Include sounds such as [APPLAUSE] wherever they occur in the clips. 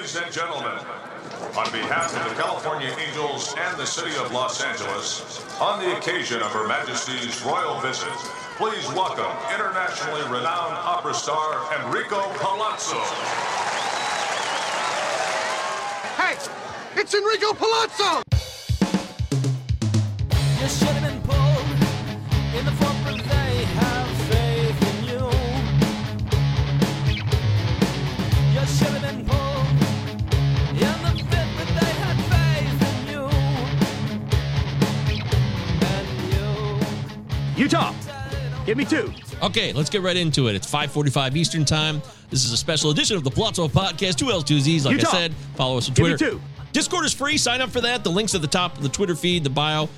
Ladies and gentlemen, on behalf of the California Angels and the City of Los Angeles, on the occasion of Her Majesty's royal visit, please welcome internationally renowned opera star Enrico Palazzo. Hey, it's Enrico Palazzo! Give me two. Okay, let's get right into it. It's 5:45 Eastern Time. This is a special edition of the Pallazzo Podcast. Two L's, two Z's. Like Utah. I said, follow us on Give me Twitter. two. Discord is free. Sign up for that. The links at the top of the Twitter feed, the bio.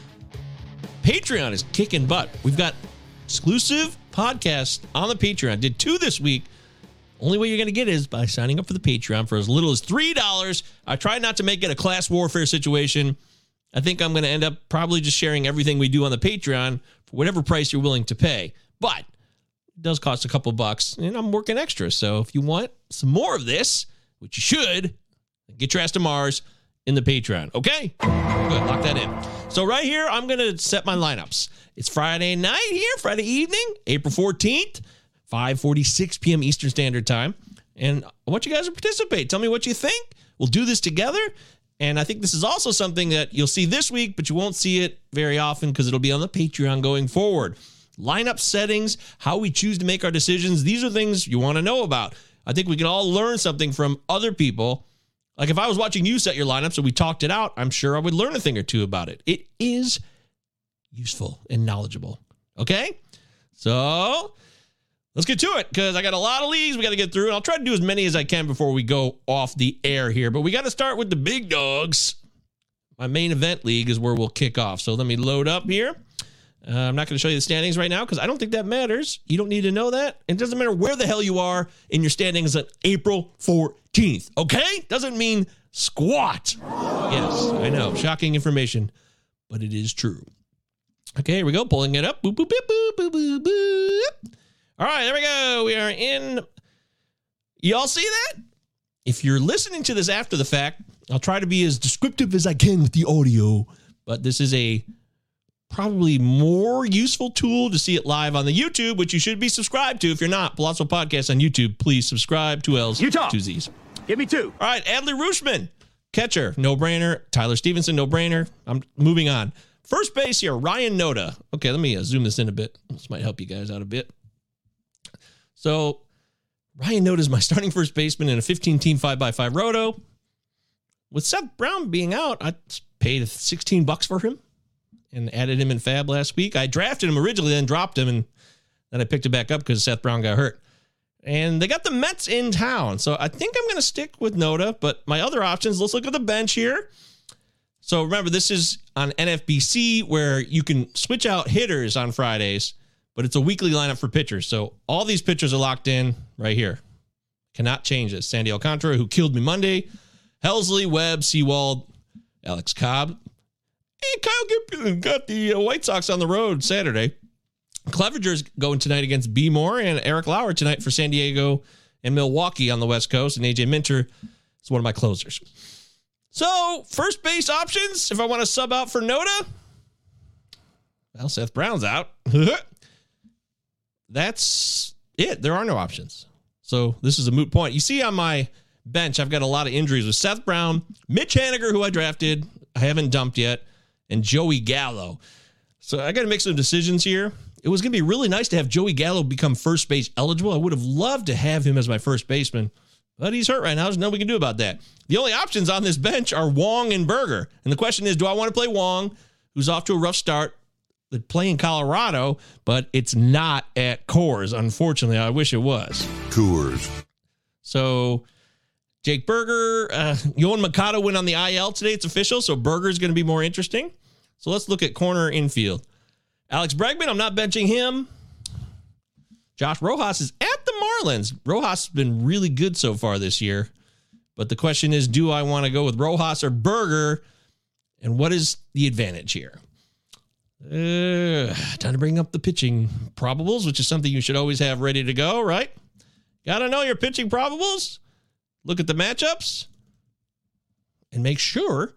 Patreon is kicking butt. We've got exclusive podcasts on the Patreon. Did two this week. Only way you're going to get is by signing up for the Patreon for as little as $3. I try not to make it a class warfare situation. I think I'm going to end up probably just sharing everything we do on the Patreon for whatever price you're willing to pay. But it does cost a couple bucks, and I'm working extra. So if you want some more of this, which you should, get your ass to Mars in the Patreon. Okay? Good. Lock that in. So right here, I'm to set my lineups. It's Friday night here, Friday evening, April 14th, 5:46 p.m. Eastern Standard Time. And I want you guys to participate. Tell me what you think. We'll do this together. And I think this is also something that you'll see this week, but you won't see it very often because it'll be on the Patreon going forward. Lineup settings, how we choose to make our decisions, these are things you want to know about. I think we can all learn something from other people. Like if I was watching you set your lineups and we talked it out, I'm sure I would learn a thing or two about it. It is useful and knowledgeable. Okay? So let's get to it because I got a lot of leagues we got to get through, and I'll try to do as many as I can before we go off the air here. But we got to start with the big dogs. My main event league is where we'll kick off. So let me load up here. Uh, I'm not going to show you the standings right now because I don't think that matters. You don't need to know that. It doesn't matter where the hell you are in your standings on April 14th. Okay? Doesn't mean squat. Yes, I know. Shocking information, but it is true. Okay, here we go. Pulling it up. Boop, boop, boop, boop, boop, boop. All right, there we go. We are in. Y'all see that? If you're listening to this after the fact, I'll try to be as descriptive as I can with the audio, but this is a probably more useful tool to see it live on the YouTube, which you should be subscribed to. If you're not, Pallazzo Podcast on YouTube, please subscribe. Two L's, Utah. two Z's. Give me two. All right, Adley Rutschman, catcher, no brainer. Tyler Stephenson, no brainer. I'm moving on. First base here, Ryan Noda. Okay, let me uh, zoom this in a bit. This might help you guys out a bit. So, Ryan Noda is my [LAUGHS] starting first baseman in a 15 team 5x5 roto. With Seth Brown being out, I paid 16 bucks for him and added him in FAAB last week. I drafted him originally, then dropped him, and then I picked it back up because Seth Brown got hurt. And they got the Mets in town. So I think I'm going to stick with Noda. But my other options, let's look at the bench here. So remember, this is on NFBC where you can switch out hitters on Fridays, but it's a weekly lineup for pitchers. So all these pitchers are locked in right here. Cannot change this. Sandy Alcantara, who killed me Monday, Helsley, Webb, Sewald, Alex Cobb, and Kyle Gibson got the uh, White Sox on the road Saturday. Clevinger's going tonight against B. Moore and Eric Lauer tonight for San Diego and Milwaukee on the West Coast. And AJ Minter is one of my closers. So, first base options, if I want to sub out for Noda, well, Seth Brown's out. [LAUGHS] That's it. There are no options. So, this is a moot point. You see on my bench, I've got a lot of injuries with Seth Brown, Mitch Haniger, who I drafted, I haven't dumped yet, and Joey Gallo. So, I got to make some decisions here. It was going to be really nice to have Joey Gallo become first base eligible. I would have loved to have him as my first baseman, but he's hurt right now. There's nothing we can do about that. The only options on this bench are Wong and Burger. And the question is do I want to play Wong, who's off to a rough start? They play in Colorado, but it's not at Coors. Unfortunately, I wish it was. Coors. So Jake Burger, uh, [LAUGHS] Yoan Moncada went on the IL today. It's official, so Burger's going to be more interesting. So let's look at corner infield. Alex Bregman, I'm not benching him. Josh Rojas is at the Marlins. Rojas has been really good so far this year. But the question is, do I want to go with Rojas or Burger? And what is the advantage here? Uh, time to bring up the pitching probables, which is something you should always have ready to go, right? Got to know your pitching probables. Look at the matchups. and make sure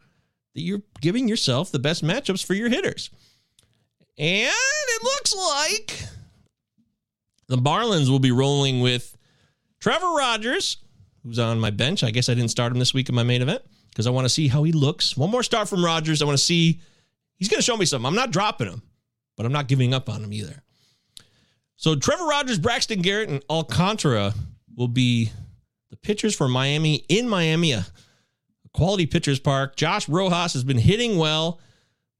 that you're giving yourself the best matchups for your hitters. And it looks like the Marlins will be rolling with Trevor Rogers, who's on my bench. I guess I didn't start him this week in my main event because I want to see how he looks. One more start from Rogers. I want to see. He's going to show me something. I'm not dropping him, but I'm not giving up on him either. So Trevor Rogers, Braxton Garrett, and Alcantara will be the pitchers for Miami in Miami, a quality pitchers park. Josh Rojas has been hitting well.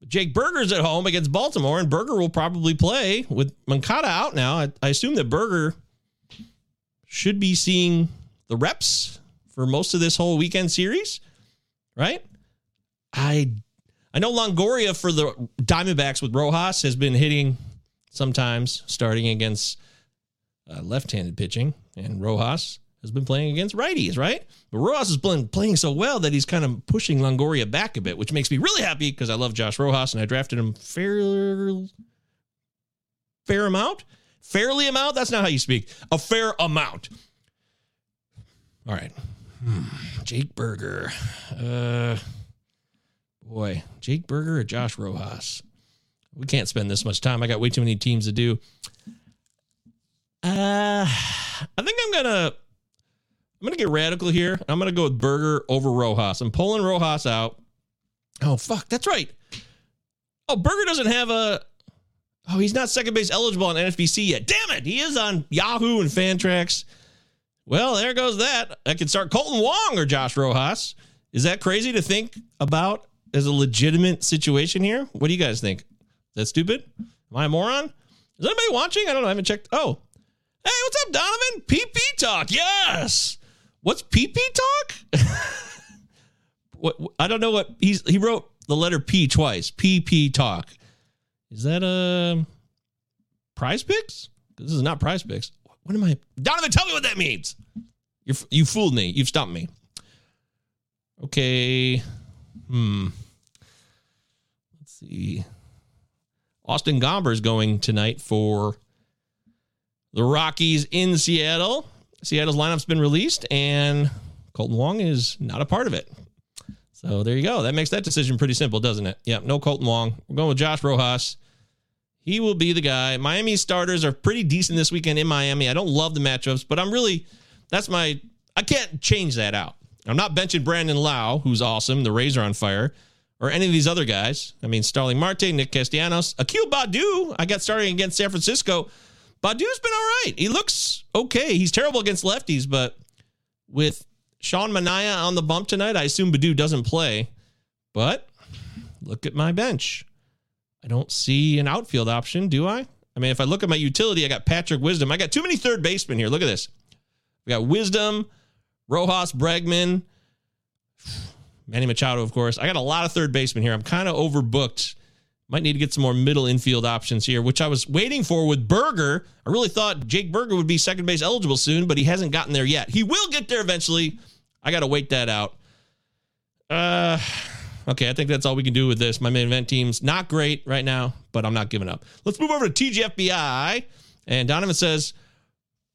Jake Burger's at home against Baltimore, and Burger will probably play with Moncada out now. I, I assume that Burger should be seeing the reps for most of this whole weekend series, right? I I know Longoria for the Diamondbacks with Rojas has been hitting sometimes starting against uh, left-handed pitching, and Rojas has been playing against righties, right? But Rojas has been playing so well that he's kind of pushing Longoria back a bit, which makes me really happy because I love Josh Rojas and I drafted him fair, fair amount, fairly amount. That's not how you speak. A fair amount. All right, hmm. Jake Burger. Uh, boy, Jake Burger or Josh Rojas? We can't spend this much time. I got way too many teams to do. Uh, I think I'm gonna I'm gonna get radical here. I'm gonna go with Burger over Rojas. I'm pulling Rojas out. Oh fuck, that's right. Oh, Burger doesn't have a. Oh, he's not second base eligible on NFBC yet. Damn it, he is on Yahoo and Fantrax. Well, there goes that. I could start Kolten Wong or Josh Rojas. Is that crazy to think about as a legitimate situation here? What do you guys think? Is that stupid? Am I a moron? Is anybody watching? I don't know. I haven't checked. Oh, hey, what's up, Donovan? PP talk. Yes. What's PP talk? [LAUGHS] what I don't know what he's he wrote the letter P twice. PP talk. Is that a PrizePicks? This is not PrizePicks. What am I? Donovan, tell me what that means. You you fooled me. You've stumped me. Okay. Hmm. Let's see. Austin Gomber is going tonight for the Rockies in Seattle. Seattle's lineup's been released, and Kolten Wong is not a part of it. So there you go. That makes that decision pretty simple, doesn't it? Yeah, no Kolten Wong. We're going with Josh Rojas. He will be the guy. Miami starters are pretty decent this weekend in Miami. I don't love the matchups, but I'm really, that's my, I can't change that out. I'm not benching Brandon Lowe, who's awesome. The Rays are on fire, or any of these other guys. I mean, Starling Marte, Nick Castellanos, Akil Baddoo. I got starting against San Francisco. Baddoo's been all right. He looks okay. He's terrible against lefties, but with Sean Manaea on the bump tonight, I assume Baddoo doesn't play. But look at my bench. I don't see an outfield option, do I? I mean, if I look at my utility, I got Patrick Wisdom. I got too many third basemen here. Look at this. We got Wisdom, Rojas, Bregman, [SIGHS] Manny Machado, of course. I got a lot of third basemen here. I'm kind of overbooked. Might need to get some more middle infield options here, which I was waiting for with Burger. I really thought Jake Burger would be second base eligible soon, but he hasn't gotten there yet. He will get there eventually. I got to wait that out. Uh, okay, I think that's all we can do with this. My main event team's not great right now, but I'm not giving up. Let's move over to TGFBI. And Donovan says,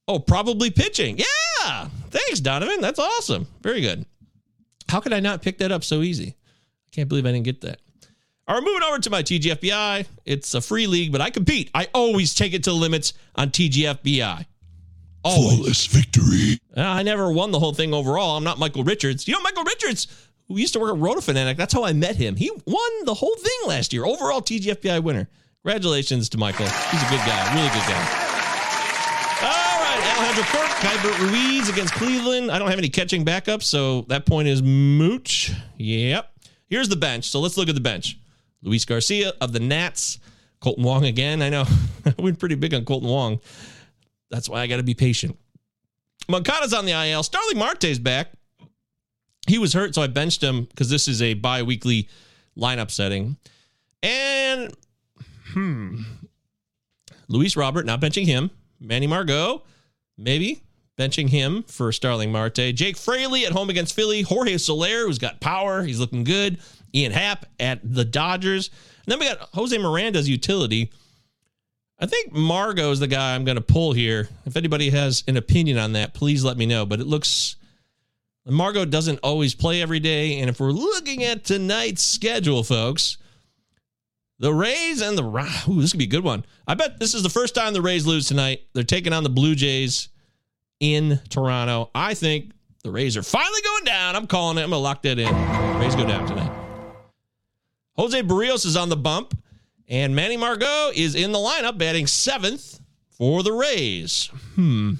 Oh, probably pitching. Yeah. Thanks, Donovan. That's awesome. Very good. How could I not pick that up so easy? I can't believe I didn't get that. All right, moving over to my TGFBI. It's a free league, but I compete. I always take it to the limits on TGFBI. Always. Flawless victory. Uh, I never won the whole thing overall. I'm not Michael Richards. You know, Michael Richards, who used to work at Rotofanatic, that's how I met him. He won the whole thing last year. Overall TGFBI winner. Congratulations to Michael. He's a good guy, really good guy. All right, Alejandro Kirk, Keibert Ruiz against Cleveland. I don't have any catching backups, so that point is moot. Yep. Here's the bench. So let's look at the bench. Luis Garcia of the Nats. Kolten Wong again. I know. [LAUGHS] I went pretty big on Kolten Wong. That's why I got to be patient. Moncada's on the IL. Starling Marte's back. He was hurt, so I benched him because this is a bi weekly lineup setting. And, hmm. Luis Robert, not benching him. Manny Margot, maybe benching him for Starling Marte. Jake Fraley at home against Philly. Jorge Soler, who's got power. He's looking good. Ian Happ at the Dodgers. And then we got Jose Miranda's utility. I think Margot is the guy I'm going to pull here. If anybody has an opinion on that, please let me know. But it looks Margot doesn't always play every day. And if we're looking at tonight's schedule, folks, the Rays and the Ooh, this could be a good one. I bet this is the first time the Rays lose tonight. They're taking on the Blue Jays in Toronto. I think the Rays are finally going down. I'm calling it. I'm gonna lock that in. Rays go down tonight. Jose Berrios is on the bump, and Manny Margot is in the lineup, batting seventh for the Rays. Hmm.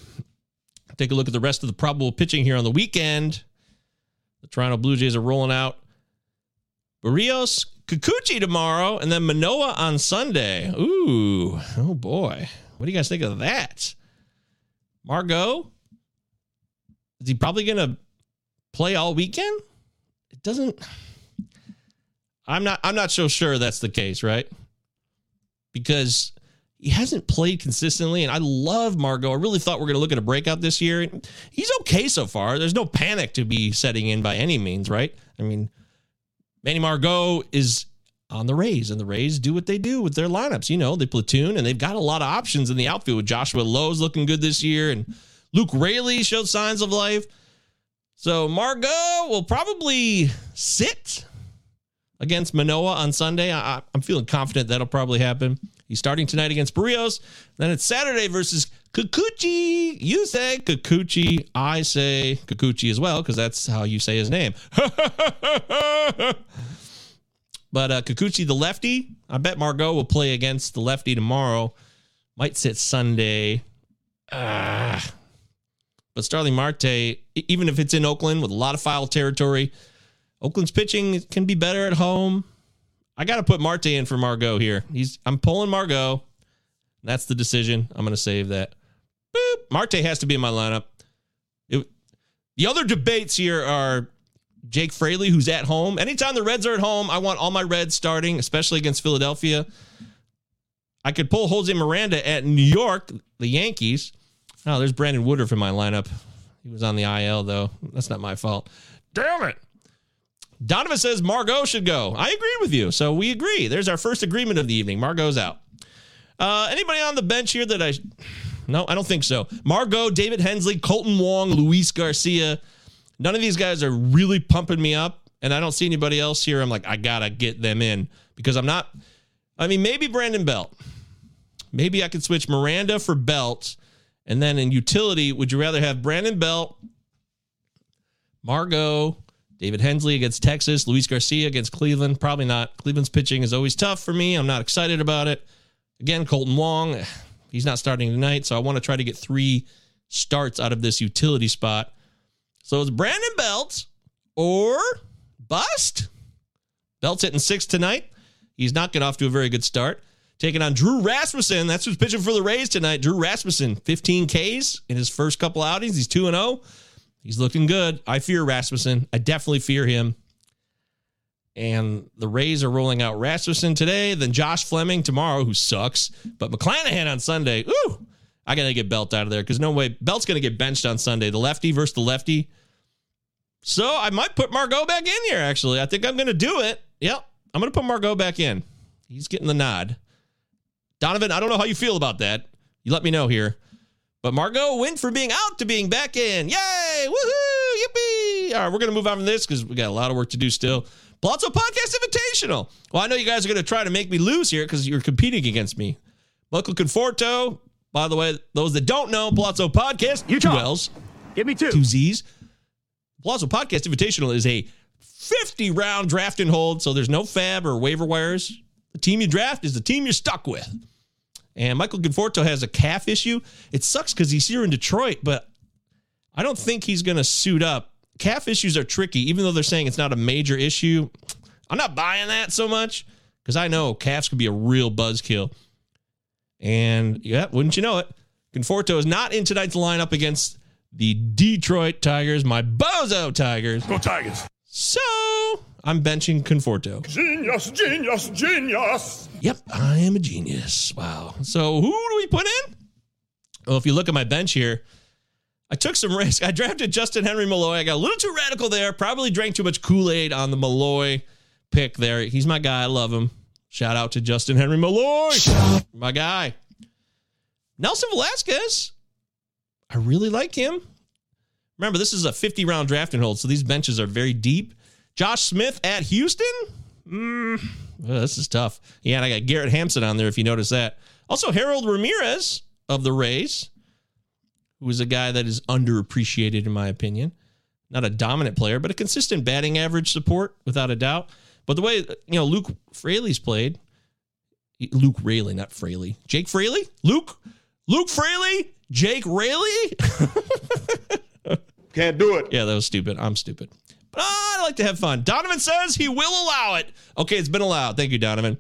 Take a look at the rest of the probable pitching here on the weekend. The Toronto Blue Jays are rolling out Berrios, Kikuchi tomorrow, and then Manoah on Sunday. Ooh, oh boy. What do you guys think of that? Margot, is he probably going to play all weekend? It doesn't. I'm not. I'm not so sure that's the case, right? Because he hasn't played consistently, and I love Margot. I really thought we are going to look at a breakout this year. He's okay so far. There's no panic to be setting in by any means, right? I mean, Manny Margot is on the Rays, and the Rays do what they do with their lineups. You know, they platoon, and they've got a lot of options in the outfield with Joshua Lowe's looking good this year, and Luke Raley showed signs of life. So Margot will probably sit against Manoah on Sunday. I, am feeling confident that'll probably happen. He's starting tonight against Berrios. Then it's Saturday versus Kikuchi. You say Kikuchi. I say Kikuchi as well because that's how you say his name. [LAUGHS] but uh, Kikuchi, the lefty, I bet Margot will play against the lefty tomorrow. Might sit Sunday. Ah. But Starling Marte, even if it's in Oakland with a lot of foul territory, Oakland's pitching can be better at home. I got to put Marte in for Margot here. He's I'm pulling Margot. That's the decision. I'm going to save that. Boop. Marte has to be in my lineup. It, the other debates here are Jake Fraley, who's at home. Anytime the Reds are at home, I want all my Reds starting, especially against Philadelphia. I could pull Jose Miranda at New York, the Yankees. Oh, there's Brandon Woodruff in my lineup. He was on the IL, though. That's not my fault. Damn it. Donovan says Margot should go. I agree with you. So we agree. There's our first agreement of the evening. Margot's out. Uh, anybody on the bench here that I. No, I don't think so. Margot, David Hensley, Kolten Wong, Luis Garcia. None of these guys are really pumping me up. And I don't see anybody else here. I'm like, I got to get them in because I'm not. I mean, maybe Brandon Belt. Maybe I could switch Miranda for Belt. And then in utility, would you rather have Brandon Belt, Margot, David Hensley against Texas, Luis Garcia against Cleveland. Probably not. Cleveland's pitching is always tough for me. I'm not excited about it. Again, Kolten Wong, [SIGHS] he's not starting tonight, so I want to try to get three starts out of this utility spot. So it's Brandon Belt or bust. Belt's hitting six tonight. He's not getting off to a very good start. Taking on Drew Rasmussen. That's who's pitching for the Rays tonight. Drew Rasmussen, 15 Ks in his first couple outings. He's 2 0. He's looking good. I fear Rasmussen. I definitely fear him. And the Rays are rolling out Rasmussen today, then Josh Fleming tomorrow, who sucks, but McClanahan on Sunday. Ooh, I got to get Belt out of there because no way. Belt's to get benched on Sunday. The lefty versus the lefty. So I might put Margot back in here, actually. I think I'm to do it. Yep. I'm to put Margot back in. He's getting the nod. Donovan, I don't know how you feel about that. You let me know here. But Margot went from being out to being back in. Yay! Woohoo! Yippee! All right, we're going to move on from this because we got a lot of work to do still. Pallazzo Podcast Invitational. Well, I know you guys are going to try to make me lose here because you're competing against me. Michael Conforto. By the way, those that don't know, Pallazzo Podcast, You two. L's, Give me two. two Z's. Pallazzo Podcast Invitational is a 50 round draft and hold, so there's no FAAB or waiver wires. The team you draft is the team you're stuck with. And Michael Conforto has a calf issue. It sucks because he's here in Detroit, but I don't think he's going to suit up. Calf issues are tricky, even though they're saying it's not a major issue. I'm not buying that so much because I know calves could be a real buzzkill. And yeah, wouldn't you know it? Conforto is not in tonight's lineup against the Detroit Tigers, my Bozo Tigers. Go Tigers. So I'm benching Conforto. Genius, genius, genius. Yep, I am a genius. Wow. So who do we put in? Well, if you look at my bench here, I took some risk. I drafted Justin Henry Malloy. I got a little too radical there. Probably drank too much Kool Aid on the Malloy pick there. He's my guy. I love him. Shout out to Justin Henry Malloy. My guy. Nelson Velazquez. I really like him. Remember, this is a 50 round drafting hold, so these benches are very deep. Josh Smith at Houston? Mm, well, this is tough. Yeah, and I got Garrett Hampson on there if you notice that. Also, Harold Ramirez of the Rays, who is a guy that is underappreciated in my opinion. Not a dominant player, but a consistent batting average support without a doubt. But the way you know Luke Fraley's played, Luke Raley, not Fraley, Jake Fraley, Luke, Luke Fraley, Jake Raley. [LAUGHS] Can't do it. Yeah, that was stupid. I'm stupid. But I like to have fun. Donovan says he will allow it. Okay, it's been allowed. Thank you, Donovan.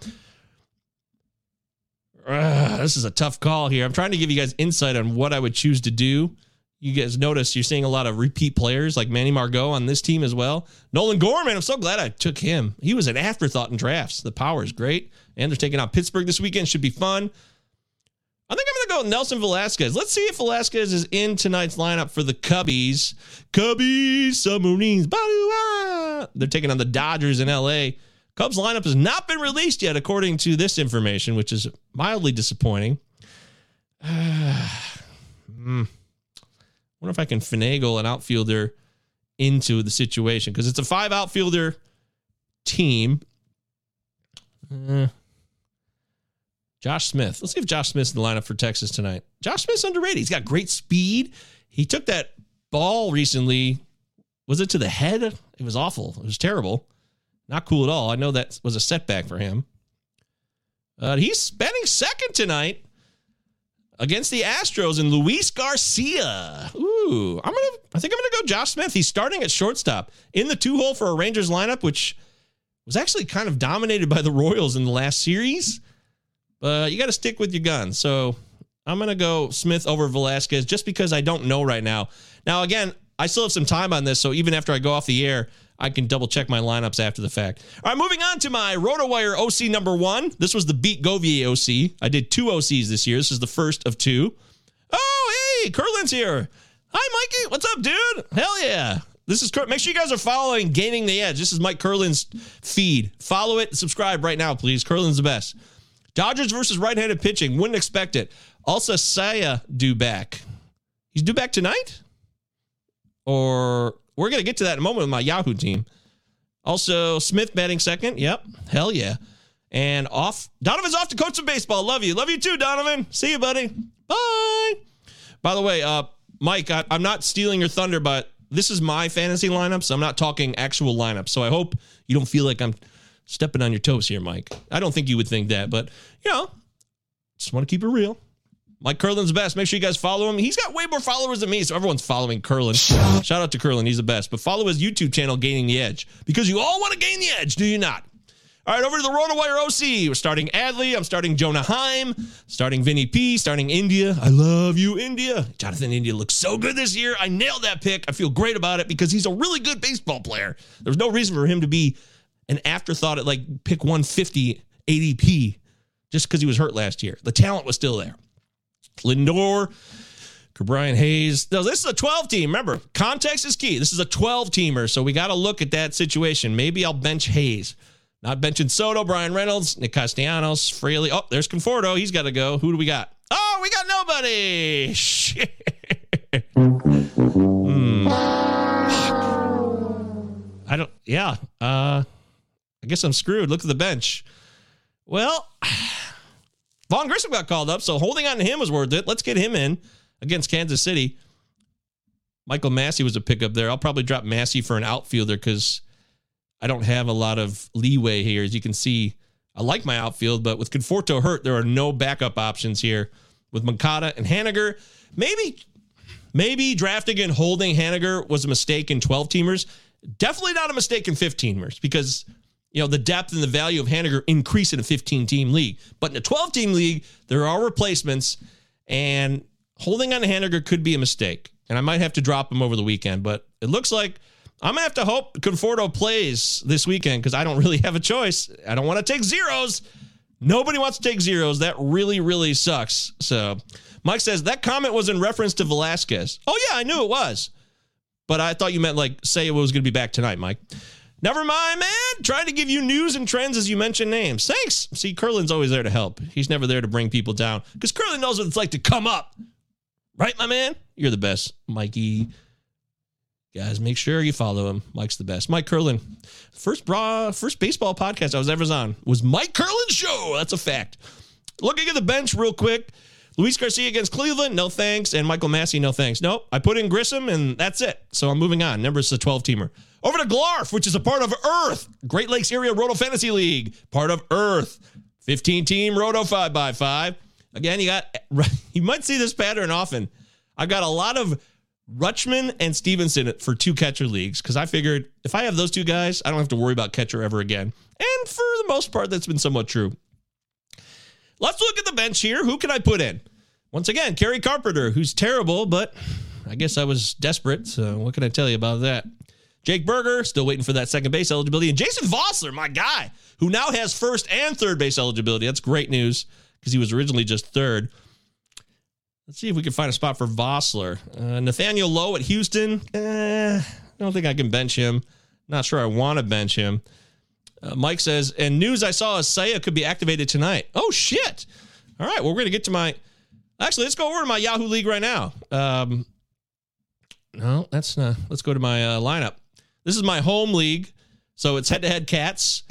Ugh, this is a tough call here. I'm trying to give you guys insight on what I would choose to do. You guys notice you're seeing a lot of repeat players like Manny Margot on this team as well. Nolan Gorman, I'm so glad I took him. He was an afterthought in drafts. The power is great. And they're taking out Pittsburgh this weekend. Should be fun. I think I'm go Nelson Velazquez. Let's see if Velazquez is in tonight's lineup for the Cubbies. Cubbies, Submarines, They're taking on the Dodgers in LA. Cubs lineup has not been released yet, according to this information, which is mildly disappointing. [SIGHS] Hmm. wonder if I can finagle an outfielder into the situation because it's a five outfielder team. Uh, Josh Smith. Let's see if Josh Smith's in the lineup for Texas tonight. Josh Smith's underrated. He's got great speed. He took that ball recently. Was it to the head? It was awful. It was terrible. Not cool at all. I know that was a setback for him. Uh, he's batting second tonight against the Astros and Luis Garcia. Ooh, I'm gonna. I think I'm gonna go Josh Smith. He's starting at shortstop in the two hole for a Rangers lineup, which was actually kind of dominated by the Royals in the last series. But you got to stick with your guns. So I'm gonna go Smith over Velazquez just because I don't know right now. Now again, I still have some time on this, so even after I go off the air, I can double check my lineups after the fact. All right, moving on to my RotoWire OC number one. This was the Beat Govier OC. I did two OCs this year. This is the first of two. Oh, hey, Curlin's here. Hi, Mikey. What's up, dude? Hell yeah. This is make sure you guys are following Gaining the Edge. This is Mike Curlin's feed. Follow it, subscribe right now, please. Curlin's the best. Dodgers versus right-handed pitching. Wouldn't expect it. Also, Seiya due back. He's due back tonight? Or we're going to get to that in a moment with my Yahoo team. Also, Smith batting second. Yep. Hell yeah. And off. Donovan's off to coach some baseball. Love you. Love you too, Donovan. See you, buddy. Bye. By the way, uh, Mike, I, I'm not stealing your thunder, but this is my fantasy lineup, so I'm not talking actual lineups. So I hope you don't feel like I'm stepping on your toes here, Mike. I don't think you would think that, but you know, just want to keep it real. Mike Curlin's the best. Make sure you guys follow him. He's got way more followers than me, so everyone's following Curlin. Shout out to Curlin. He's the best. But follow his YouTube channel, Gaining the Edge, because you all want to gain the edge, do you not? All right, over to the RotoWire OC. We're starting Adley. I'm starting Jonah Heim. Starting Vinny P. Starting India. I love you, India. Jonathan India looks so good this year. I nailed that pick. I feel great about it because he's a really good baseball player. There's no reason for him to be an afterthought at like pick 150 ADP just because he was hurt last year. The talent was still there. Lindor, Brian Hayes. No, this is a 12 team. Remember, context is key. This is a 12 teamer, so we got to look at that situation. Maybe I'll bench Hayes. Not benching Soto, Bryan Reynolds, Nick Castellanos, Fraley. Oh, there's Conforto. He's got to go. Who do we got? Oh, we got nobody. [LAUGHS] Shit. Hmm. I don't. Yeah. Uh, I guess I'm screwed. Look at the bench. Well, Vaughn Grissom got called up, so holding on to him was worth it. Let's get him in against Kansas City. Michael Massey was a pickup there. I'll probably drop Massey for an outfielder because I don't have a lot of leeway here. As you can see, I like my outfield, but with Conforto hurt, there are no backup options here. With Moncada and Haniger, maybe, maybe drafting and holding Haniger was a mistake in 12 teamers. Definitely not a mistake in 15 teamers because you know, the depth and the value of Haniger increase in a 15 team league. But in a 12 team league, there are replacements, and holding on to Haniger could be a mistake. And I might have to drop him over the weekend, but it looks like I'm gonna have to hope Conforto plays this weekend because I don't really have a choice. I don't want to take zeros. Nobody wants to take zeros. That really, really sucks. So Mike says that comment was in reference to Velazquez. Oh, yeah, I knew it was. But I thought you meant like say it was gonna be back tonight, Mike. Never mind, man. Trying to give you news and trends as you mention names. Thanks. See, Curlin's always there to help. He's never there to bring people down because Curlin knows what it's like to come up. Right, my man? You're the best, Mikey. Guys, make sure you follow him. Mike's the best. Mike Curlin. First bra, first baseball podcast I was ever on was Mike Curlin's show. That's a fact. Looking at the bench real quick. Luis Garcia against Cleveland, no thanks. And Michael Massey, no thanks. Nope. I put in Grissom and that's it. So I'm moving on. It's a 12 teamer. Over to Glarf, which is a part of Earth. Great Lakes Area Roto Fantasy League, part of Earth. 15 team Roto 5x5. Again, you got, [LAUGHS] you might see this pattern often. I've got a lot of Rutschman and Stephenson for two catcher leagues because I figured if I have those two guys, I don't have to worry about catcher ever again. And for the most part, that's been somewhat true. Let's look at the bench here. Who can I put in? Once again, Kerry Carpenter, who's terrible, but I guess I was desperate. So what can I tell you about that? Jake Burger, still waiting for that second base eligibility. And Jason Vosler, my guy, who now has first and third base eligibility. That's great news because he was originally just third. Let's see if we can find a spot for Vosler. Uh, Nathaniel Lowe at Houston. Eh, I don't think I can bench him. Not sure I want to bench him. Uh, Mike says, and news I saw is Seiya could be activated tonight. Oh, shit. All right. Well, we're going to get to my. Actually, let's go over to my Yahoo League right now. Um, no, that's not. Let's go to my uh, lineup. This is my home league. So it's head to head cats.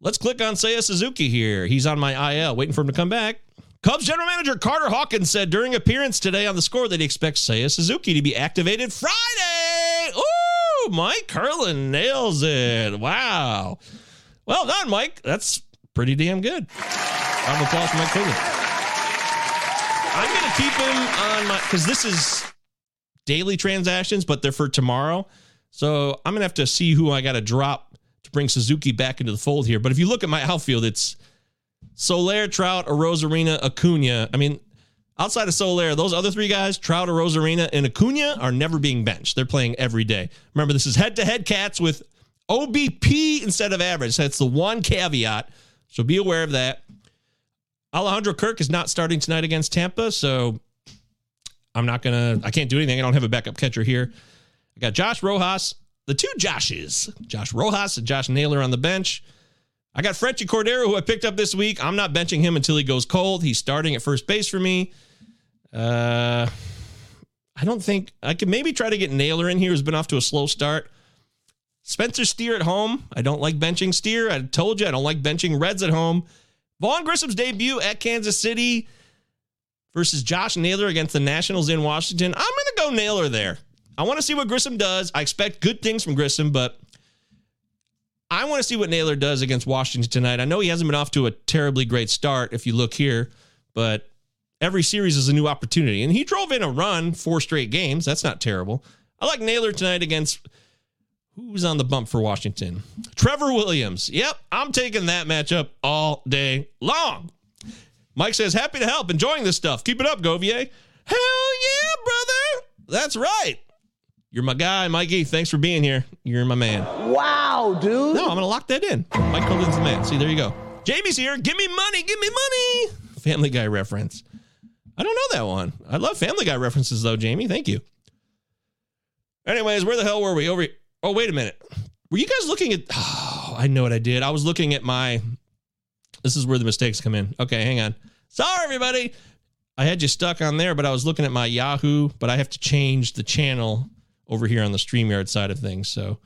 Let's click on Seiya Suzuki here. He's on my IL, waiting for him to come back. Cubs general manager Carter Hawkins said during appearance today on the score that he expects Seiya Suzuki to be activated Friday. Ooh, Mike Curlin nails it. Wow. Well done, Mike. That's pretty damn good. Round of applause for Mike Curlin. I'm going to keep him on my, because this is daily transactions, but they're for tomorrow. So I'm to have to see who I got to drop to bring Suzuki back into the fold here. But if you look at my outfield, it's Soler, Trout, Arozarena, Acuna. I mean, outside of Soler, those other three guys, Trout, Arozarena, and Acuna, are never being benched. They're playing every day. Remember, this is head to head cats with OBP instead of average. That's the one caveat. So be aware of that. Alejandro Kirk is not starting tonight against Tampa, so I'm not gonna. I can't do anything. I don't have a backup catcher here. I got Josh Rojas, the two Joshes, Josh Rojas and Josh Naylor on the bench. I got Franchy Cordero, who I picked up this week. I'm not benching him until he goes cold. He's starting at first base for me. Uh, I don't think I could maybe try to get Naylor in here, who's been off to a slow start. Spencer Steer at home. I don't like benching Steer. I told you I don't like benching Reds at home. Vaughn Grissom's debut at Kansas City versus Josh Naylor against the Nationals in Washington. I'm going to go Naylor there. I want to see what Grissom does. I expect good things from Grissom, but I want to see what Naylor does against Washington tonight. I know he hasn't been off to a terribly great start if you look here, but every series is a new opportunity. And he drove in a run four straight games. That's not terrible. I like Naylor tonight against who's on the bump for Washington? Trevor Williams. Yep, I'm taking that matchup all day long. Mike says, happy to help, enjoying this stuff. Keep it up, Govier. Hell yeah, brother. That's right. You're my guy, Mikey. Thanks for being here. You're my man. Wow, dude. No, I'm gonna lock that in. Mike Curlin's the man. See, there you go. Jamie's here. Give me money. Give me money. Family Guy reference. I don't know that one. I love Family Guy references though, Jamie. Thank you. Anyways, where the hell were we? Over. Oh, wait a minute. Were you guys looking at? Oh, [SIGHS] I know what I did. I was looking at my. This is where the mistakes come in. Okay, hang on. Sorry, everybody. I had you stuck on there, but I was looking at my Yahoo, but I have to change the channel over here on the StreamYard side of things. So,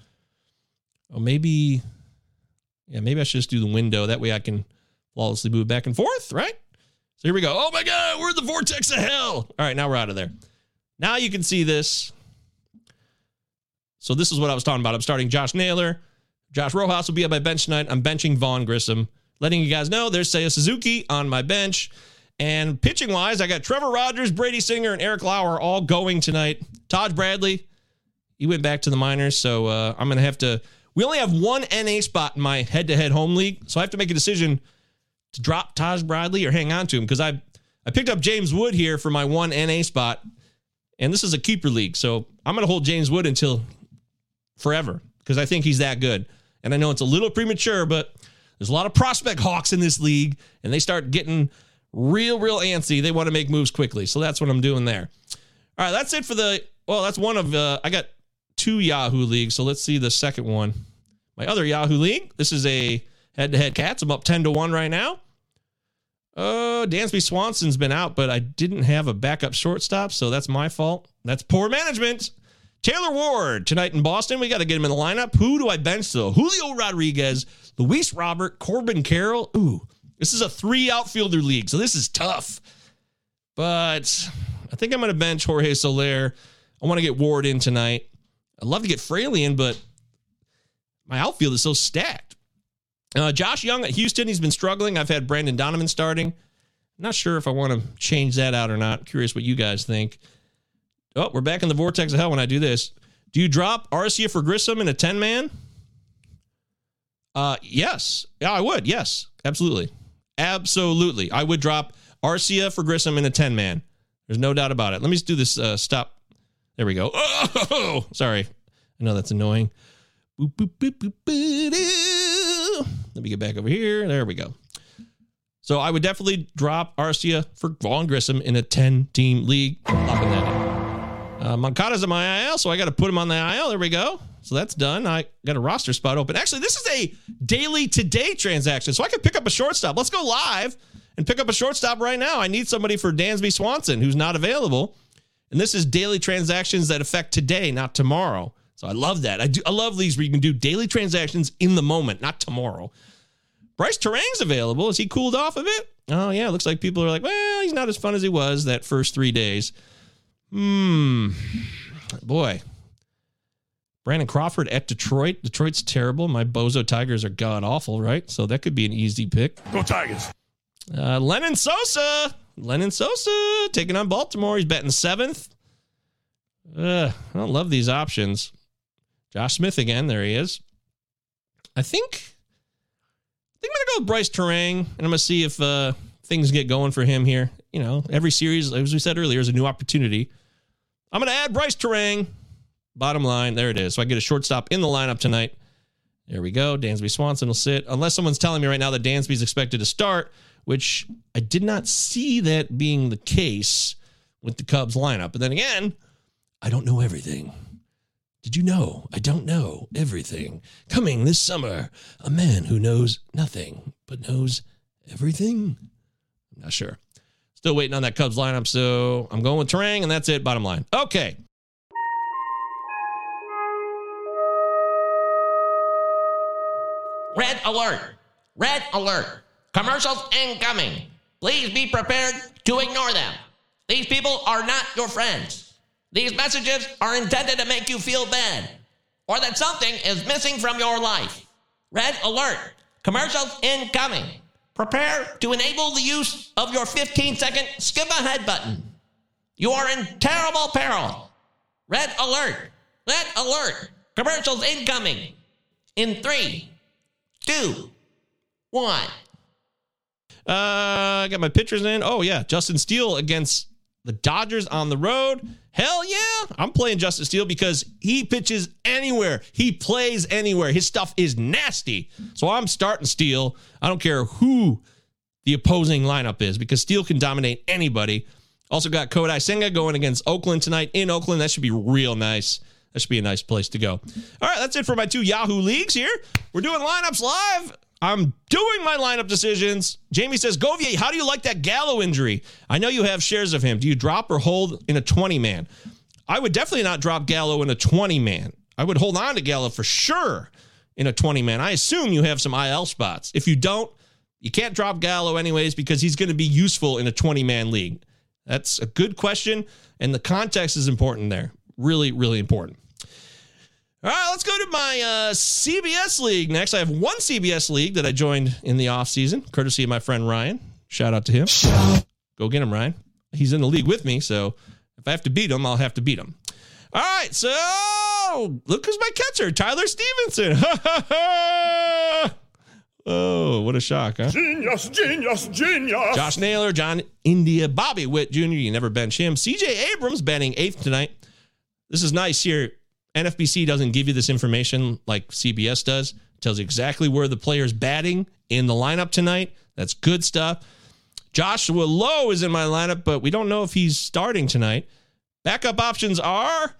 maybe, yeah, maybe I should just do the window. That way I can flawlessly move back and forth, right? So here we go. Oh my God, we're in the vortex of hell. All right, now we're out of there. Now you can see this. So this is what I was talking about. I'm starting Josh Naylor. Josh Rojas will be at my bench tonight. I'm benching Vaughn Grissom. Letting you guys know there's Seiya Suzuki on my bench. And pitching wise, I got Trevor Rogers, Brady Singer, and Eric Lauer all going tonight. Taj Bradley, he went back to the minors, so uh, I'm going to have to. We only have one NA spot in my head to head home league, so I have to make a decision to drop Taj Bradley or hang on to him because I I picked up James Wood here for my one NA spot, and this is a keeper league, so I'm going to hold James Wood until forever because I think he's that good. And I know it's a little premature, but there's a lot of prospect hawks in this league, and they start getting real, real antsy. They want to make moves quickly, so that's what I'm doing there. All right, that's it for the. Well, that's one of. Uh, I got two Yahoo leagues, so let's see the second one. My other Yahoo league. This is a head-to-head cats. I'm up ten to one right now. Oh, Dansby Swanson's been out, but I didn't have a backup shortstop, so that's my fault. That's poor management. Taylor Ward tonight in Boston. We got to get him in the lineup. Who do I bench though? Julio Rodriguez, Luis Robert, Corbin Carroll. Ooh, this is a three outfielder league, so this is tough. But I think I'm going to bench Jorge Soler. I want to get Ward in tonight. I'd love to get Fraley in, but my outfield is so stacked. Uh, Josh Jung at Houston, he's been struggling. I've had Brendan Donovan starting. Not sure if I want to change that out or not. Curious what you guys think. Oh, we're back in the vortex of hell when I do this. Do you drop Arcia for Grissom in a 10 man? Uh, yes. Yeah, I would. Yes, absolutely. Absolutely. I would drop Arcia for Grissom in a 10 man. There's no doubt about it. Let me just do this. Uh, stop. There we go. Oh, [LAUGHS] sorry. I know that's annoying. Let me get back over here. There we go. So I would definitely drop Arcia for Vaughn Grissom in a 10 team league. Locking that in. Uh, Moncada's in my IL, so I got to put him on the IL. There we go. So that's done. I got a roster spot open. Actually, this is a daily today transaction, so I can pick up a shortstop. Let's go live and pick up a shortstop right now. I need somebody for Dansby Swanson who's not available. And this is daily transactions that affect today, not tomorrow. So I love that. I do. I love these where you can do daily transactions in the moment, not tomorrow. Brice Turang's available. Is he cooled off of it? Oh yeah, looks like people are like, well, he's not as fun as he was that first three days. Hmm. Boy. Brandon Crawford at Detroit. Detroit's terrible. My Bozo Tigers are god awful, right? So that could be an easy pick. Go Tigers. Uh, Lenyn Sosa. Lenyn Sosa taking on Baltimore. He's betting seventh. Uh, I don't love these options. Josh Smith again. There he is. I think. I think I'm gonna go with Brice Turang, and I'm gonna see if uh, things get going for him here. You know, every series, as we said earlier, is a new opportunity. I'm gonna add Brice Turang. Bottom line, there it is. So I get a shortstop in the lineup tonight. There we go. Dansby Swanson will sit. Unless someone's telling me right now that Dansby's expected to start, which I did not see that being the case with the Cubs lineup. But then again, I don't know everything. Did you know? I don't know everything. Coming this summer, a man who knows nothing but knows everything. I'm not sure. Still waiting on that Cubs lineup, so I'm going with Turang, and that's it. Bottom line. Okay. Red alert! Red alert! Commercials incoming! Please be prepared to ignore them. These people are not your friends. These messages are intended to make you feel bad or that something is missing from your life. Red alert! Commercials incoming. Prepare to enable the use of your 15 second skip ahead button. You are in terrible peril. Red alert! Red alert! Commercials incoming. In three, two, one. Uh, I got my pitchers in. Oh yeah, Justin Steele against the Dodgers on the road. Hell yeah, I'm playing Justin Steele because he pitches anywhere. He plays anywhere. His stuff is nasty. So I'm starting Steele. I don't care who the opposing lineup is because Steele can dominate anybody. Also got Kodai Senga going against Oakland tonight in Oakland. That should be real nice. That should be a nice place to go. All right, that's it for my two Yahoo leagues here. We're doing lineups live. I'm doing my lineup decisions. Jamie says, Govier, how do you like that Gallo injury? I know you have shares of him. Do you drop or hold in a 20 man? I would definitely not drop Gallo in a 20 man. I would hold on to Gallo for sure in a 20 man. I assume you have some IL spots. If you don't, you can't drop Gallo anyways because he's going to be useful in a 20 man league. That's a good question. And the context is important there. Really, really important. All right, let's go to my uh, CBS league next. I have one CBS league that I joined in the offseason, courtesy of my friend Ryan. Shout out to him. Go get him, Ryan. He's in the league with me, so if I have to beat him, I'll have to beat him. All right, so look who's my catcher, Tyler Stephenson. [LAUGHS] oh, what a shock, huh? Genius, genius, genius. Josh Naylor, John India, Bobby Witt Jr., you never bench him. CJ Abrams batting eighth tonight. This is nice here. NFBC doesn't give you this information like CBS does. It tells you exactly where the player's batting in the lineup tonight. That's good stuff. Joshua Lowe is in my lineup, but we don't know if he's starting tonight. Backup options are,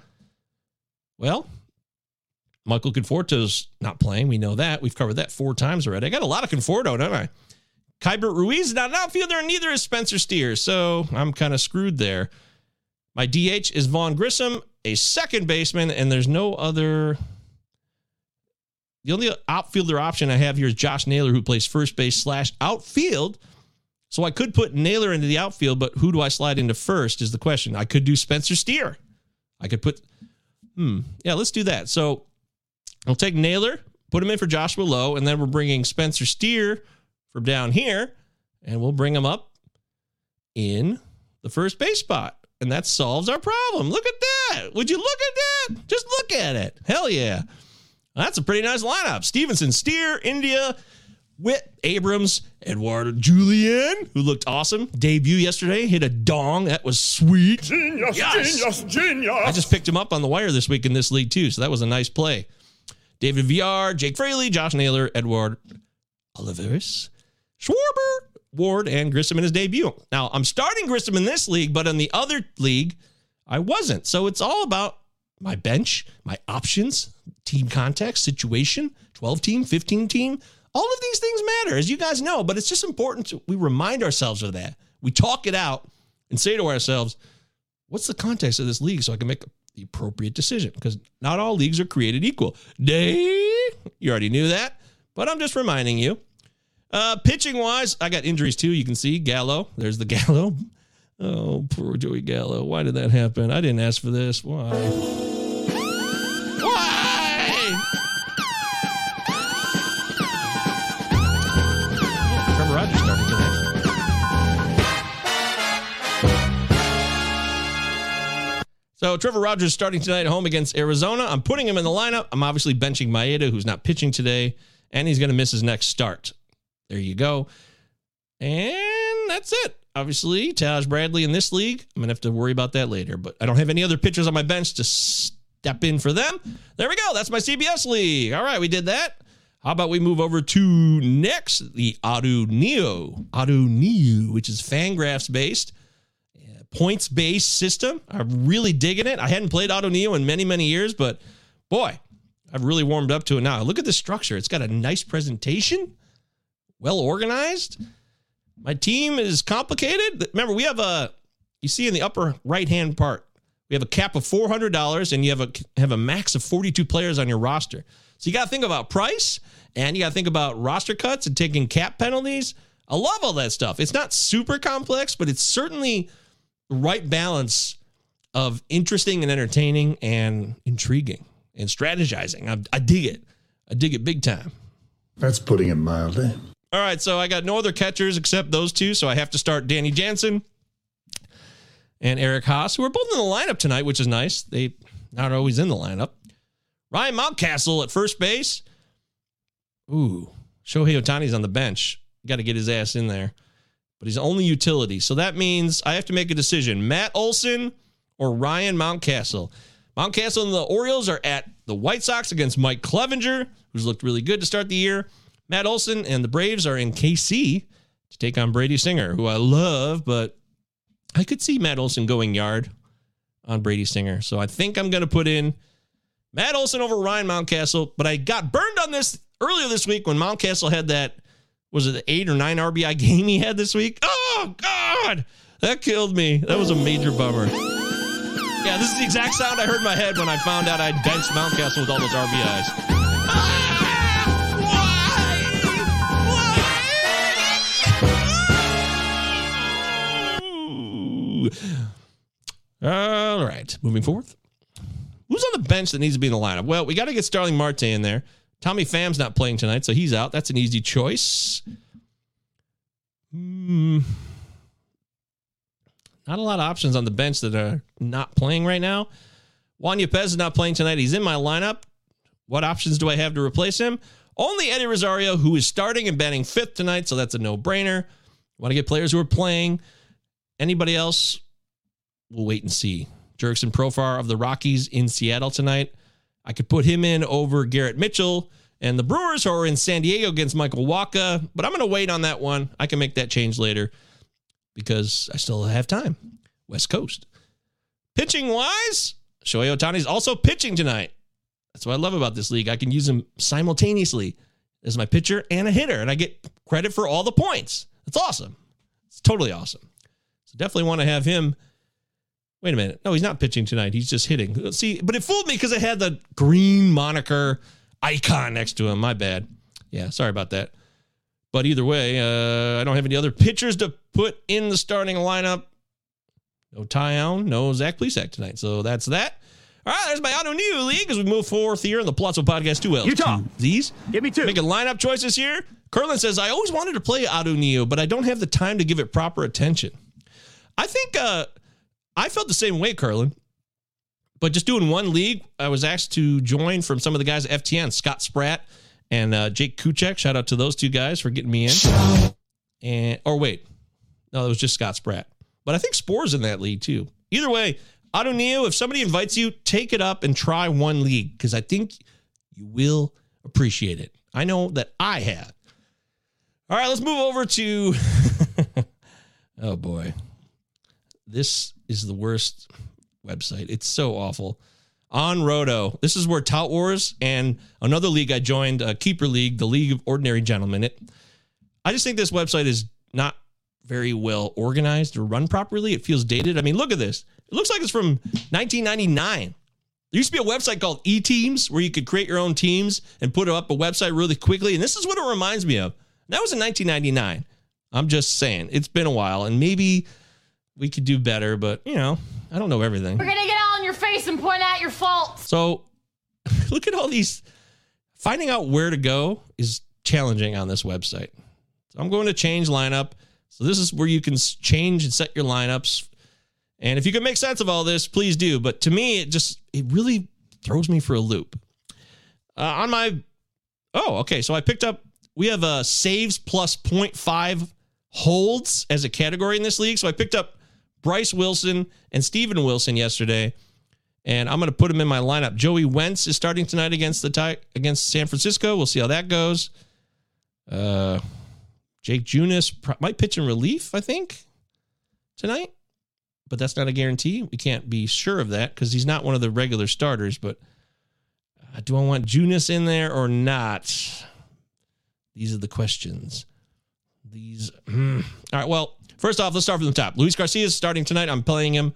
well, Michael Conforto's not playing. We know that. We've covered that four times already. I got a lot of Conforto, don't I? Keibert Ruiz is not an outfielder, and neither is Spencer Steer. So I'm kind of screwed there. My DH is Vaughn Grissom, a second baseman, and there's no other. The only outfielder option I have here is Josh Naylor, who plays first base slash outfield. So I could put Naylor into the outfield, but who do I slide into first is the question. I could do Spencer Steer. I could put, hmm, yeah, let's do that. So I'll take Naylor, put him in for Joshua Lowe, and then we're bringing Spencer Steer from down here, and we'll bring him up in the first base spot. And that solves our problem. Look at that. Would you look at that? Just look at it. Hell yeah. That's a pretty nice lineup. Stephenson, Steer, India, Witt, Abrams, Eduardo Julien, who looked awesome. Debut yesterday, hit a dong. That was sweet. Genius, Yes. genius, genius. I just picked him up on the wire this week in this league too, so that was a nice play. David VR, Jake Fraley, Josh Naylor, Edward Olivares, Schwarber, Ward, and Grissom in his debut. Now I'm starting Grissom in this league, but in the other league, I wasn't. So it's all about my bench, my options, team context, situation, 12 team, 15 team. All of these things matter, as you guys know, but it's just important to we remind ourselves of that. We talk it out and say to ourselves, what's the context of this league so I can make the appropriate decision? Because not all leagues are created equal. Day, you already knew that, but I'm just reminding you. Uh, pitching wise, I got injuries too. You can see Gallo. There's the Gallo. Oh, poor Joey Gallo. Why did that happen? I didn't ask for this. Why? Why? Trevor Rogers starting tonight. So Trevor Rogers starting tonight at home against Arizona. I'm putting him in the lineup. I'm obviously benching Maeda, who's not pitching today, and he's going to miss his next start. There you go. And that's it. Obviously, Taj Bradley in this league. I'm going to have to worry about that later, but I don't have any other pitchers on my bench to step in for them. There we go. That's my CBS league. All right, we did that. How about we move over to next, the Ottoneu. Adu Neo, which is Fangraphs based points based system. I'm really digging it. I hadn't played Ottoneu in many, many years, but boy, I've really warmed up to it now. Look at the structure. It's got a nice presentation, well organized. My team is complicated. Remember, we have a you see in the upper right hand part, we have a cap of four hundred dollars, and you have a have a max of forty two players on your roster. So you got to think about price, and you got to think about roster cuts and taking cap penalties. I love all that stuff. It's not super complex, but it's certainly the right balance of interesting and entertaining and intriguing and strategizing. I, I dig it. I dig it big time. That's putting it mildly. All right, so I got no other catchers except those two, so I have to start Danny Jansen and Eric Haase, who are both in the lineup tonight, which is nice. They not always in the lineup. Ryan Mountcastle at first base. Ooh, Shohei Ohtani's on the bench. Got to get his ass in there, but he's only utility, so that means I have to make a decision: Matt Olson or Ryan Mountcastle. Mountcastle and the Orioles are at the White Sox against Mike Clevinger, who's looked really good to start the year. Matt Olson and the Braves are in KC to take on Brady Singer, who I love, but I could see Matt Olson going yard on Brady Singer. So I think I'm going to put in Matt Olson over Ryan Mountcastle, but I got burned on this earlier this week when Mountcastle had that, was it the eight or nine RBI [LAUGHS] game he had this week? Oh, God. That killed me. That was a major bummer. Yeah, this is the exact sound I heard in my head when I found out I'd benched Mountcastle with all those RBIs. [LAUGHS] All right, moving forth. Who's on the bench that needs to be in the lineup? Well, we got to get Starling Marte in there. Tommy Pham's not playing tonight, so he's out. That's an easy choice. Hmm. Not a lot of options on the bench that are not playing right now. Juan Yepez is not playing tonight. He's in my lineup. What options do I have to replace him? Only Eddie Rosario, who is starting and batting fifth tonight, so that's a no-brainer. Want to get players who are playing. Anybody else? We'll wait and see. Jurickson Profar of the Rockies in Seattle tonight. I could put him in over Garrett Mitchell and the Brewers who are in San Diego against Michael Wacha, but I'm going to wait on that one. I can make that change later because I still have time. West Coast. Pitching wise, Shohei Ohtani's also pitching tonight. That's what I love about this league. I can use him simultaneously as my pitcher and a hitter, and I get credit for all the points. That's awesome. It's totally awesome. So definitely want to have him. Wait a minute. No, he's not pitching tonight. He's just hitting. See, but it fooled me because it had the green moniker icon next to him. My bad. Yeah, sorry about that. But either way, uh, I don't have any other pitchers to put in the starting lineup. No Taillon, no Zach Plesac tonight. So that's that. All right, there's my Ottoneu league as we move forth here in the Pallazzo Podcast 2 L's. Utah. Z's. Give me two. Making lineup choices here. Curlin says, I always wanted to play Ottoneu, but I don't have the time to give it proper attention. I think uh, I felt the same way, Curlin. But just doing one league, I was asked to join from some of the guys at FTN, Scott Spratt and uh, Jake Kuchek. Shout out to those two guys for getting me in. And or wait, no, it was just Scott Spratt. But I think Spore's in that league too. Either way, Ottoneu, if somebody invites you, take it up and try one league because I think you will appreciate it. I know that I have. All right, let's move over to. [LAUGHS] oh boy, this is the worst website. It's so awful. OnRoto, this is where Tout Wars and another league I joined, a keeper league, the League of Ordinary Gentlemen. It, I just think this website is not very well organized or run properly. It feels dated. I mean, look at this. It looks like it's from 1999. There used to be a website called E Teams where you could create your own teams and put up a website really quickly. And this is what it reminds me of. That was in 1999. I'm just saying, it's been a while and maybe we could do better, but you know, I don't know everything. We're gonna get all in your face and point out your faults. So [LAUGHS] look at all these. Finding out where to go is challenging on this website. So I'm going to change lineup. So this is where you can change and set your lineups. And if you can make sense of all this, please do. But to me, it just it really throws me for a loop. Uh, on my oh, okay. So I picked up. We have a saves plus 0.5 holds as a category in this league. So I picked up Bryce Wilson and Steven Wilson yesterday and I'm going to put him in my lineup. Joey Wentz is starting tonight against the Ti- against San Francisco. We'll see how that goes. Uh, Jake Junis might pitch in relief, I think, tonight, but that's not a guarantee. We can't be sure of that because he's not one of the regular starters. But uh, do I want Junis in there or not? These are the questions. These. hmm. All right. Well, first off, let's start from the top. Luis Garcia is starting tonight. I'm playing him.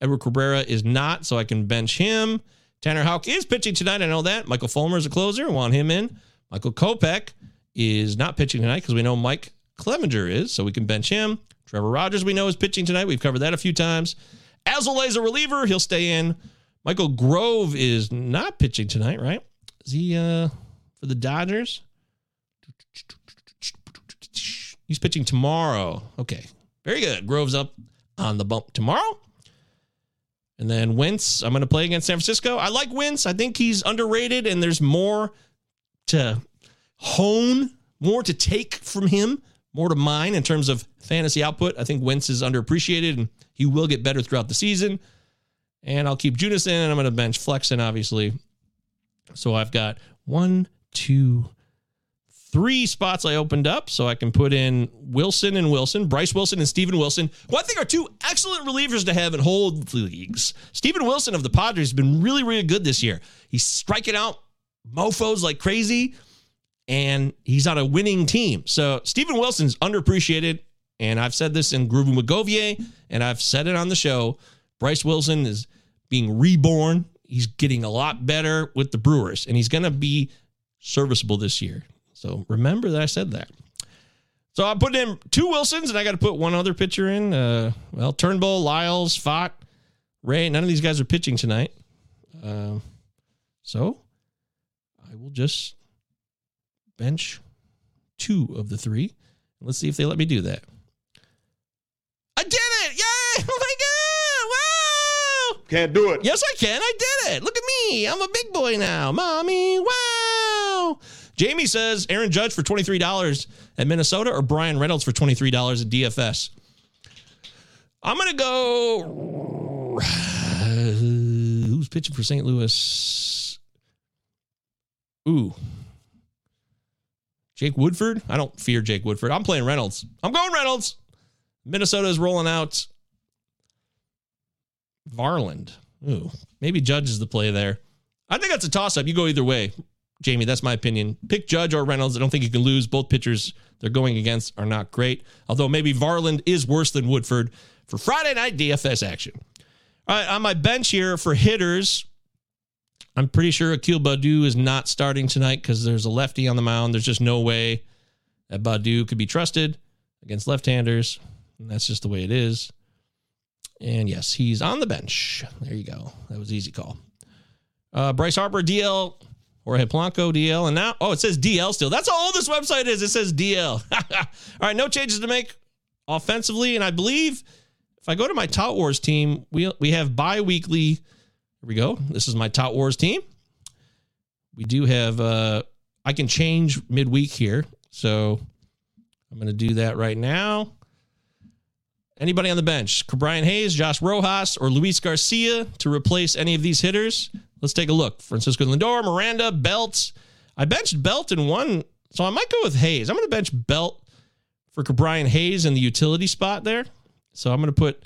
Edward Cabrera is not, so I can bench him. Tanner Houck is pitching tonight. I know that. Michael Fulmer is a closer. Want him in. Michael Kopech is not pitching tonight because we know Mike Clevenger is, so we can bench him. Trevor Rogers, we know, is pitching tonight. We've covered that a few times. Azole is a reliever. He'll stay in. Michael Grove is not pitching tonight, right? Is he uh, for the Dodgers? He's pitching tomorrow. Okay. Very good. Grove's up on the bump tomorrow. And then Wentz, I'm going to play against San Francisco. I like Wentz. I think he's underrated, and there's more to hone, more to take from him, more to mine in terms of fantasy output. I think Wentz is underappreciated, and he will get better throughout the season. And I'll keep Junis in, and I'm going to bench Flexen, obviously. So I've got one, two, three spots I opened up so I can put in Wilson and Wilson, Bryce Wilson and Steven Wilson, who I think are two excellent relievers to have in hold leagues. Steven Wilson of the Padres has been really, really good this year. He's striking out mofos like crazy, and he's on a winning team. So Steven Wilson's underappreciated, and I've said this in Groovy McGovier, and I've said it on the show. Bryce Wilson is being reborn. He's getting a lot better with the Brewers, and he's going to be serviceable this year. So remember that I said that. So I put in two Wilsons, and I got to put one other pitcher in. Uh, well, Turnbull, Lyles, Fott, Ray. None of these guys are pitching tonight. Um, so I will just bench two of the three. Let's see if they let me do that. I did it! Yay! [LAUGHS] Oh my god! Wow! Can't do it. Yes, I can. I did it. Look at me. I'm a big boy now. Mommy, wow. Jamie says Aaron Judge for $23 at Minnesota or Bryan Reynolds for $23 at DFS. I'm going to go. [SIGHS] Who's pitching for St. Louis? Ooh. Jake Woodford? I don't fear Jake Woodford. I'm playing Reynolds. I'm going Reynolds. Minnesota is rolling out Varland. Ooh, maybe Judge is the play there. I think that's a toss up. You go either way, Jamie. That's my opinion. Pick Judge or Reynolds. I don't think you can lose. Both pitchers they're going against are not great. Although maybe Varland is worse than Woodford for Friday night DFS action. All right, on my bench here for hitters, I'm pretty sure Akil Baddoo is not starting tonight because there's a lefty on the mound. There's just no way that Baddoo could be trusted against left-handers. And that's just the way it is. And yes, he's on the bench. There you go. That was easy call. Uh, Bryce Harper, DL, Jorge Polanco, DL, and now, oh, it says DL still. That's old this website is. It says DL. [LAUGHS] All right, no changes to make offensively. And I believe if I go to my Tout Wars team, we, we have bi weekly. Here we go. This is my Tout Wars team. We do have, uh, I can change midweek here. So I'm going to do that right now. Anybody on the bench? Brian Hayes, Josh Rojas, or Luis Garcia to replace any of these hitters? Let's take a look. Francisco Lindor, Miranda, Belt. I benched Belt in one, so I might go with Hayes. I'm going to bench Belt for Brian Hayes in the utility spot there. So I'm going to put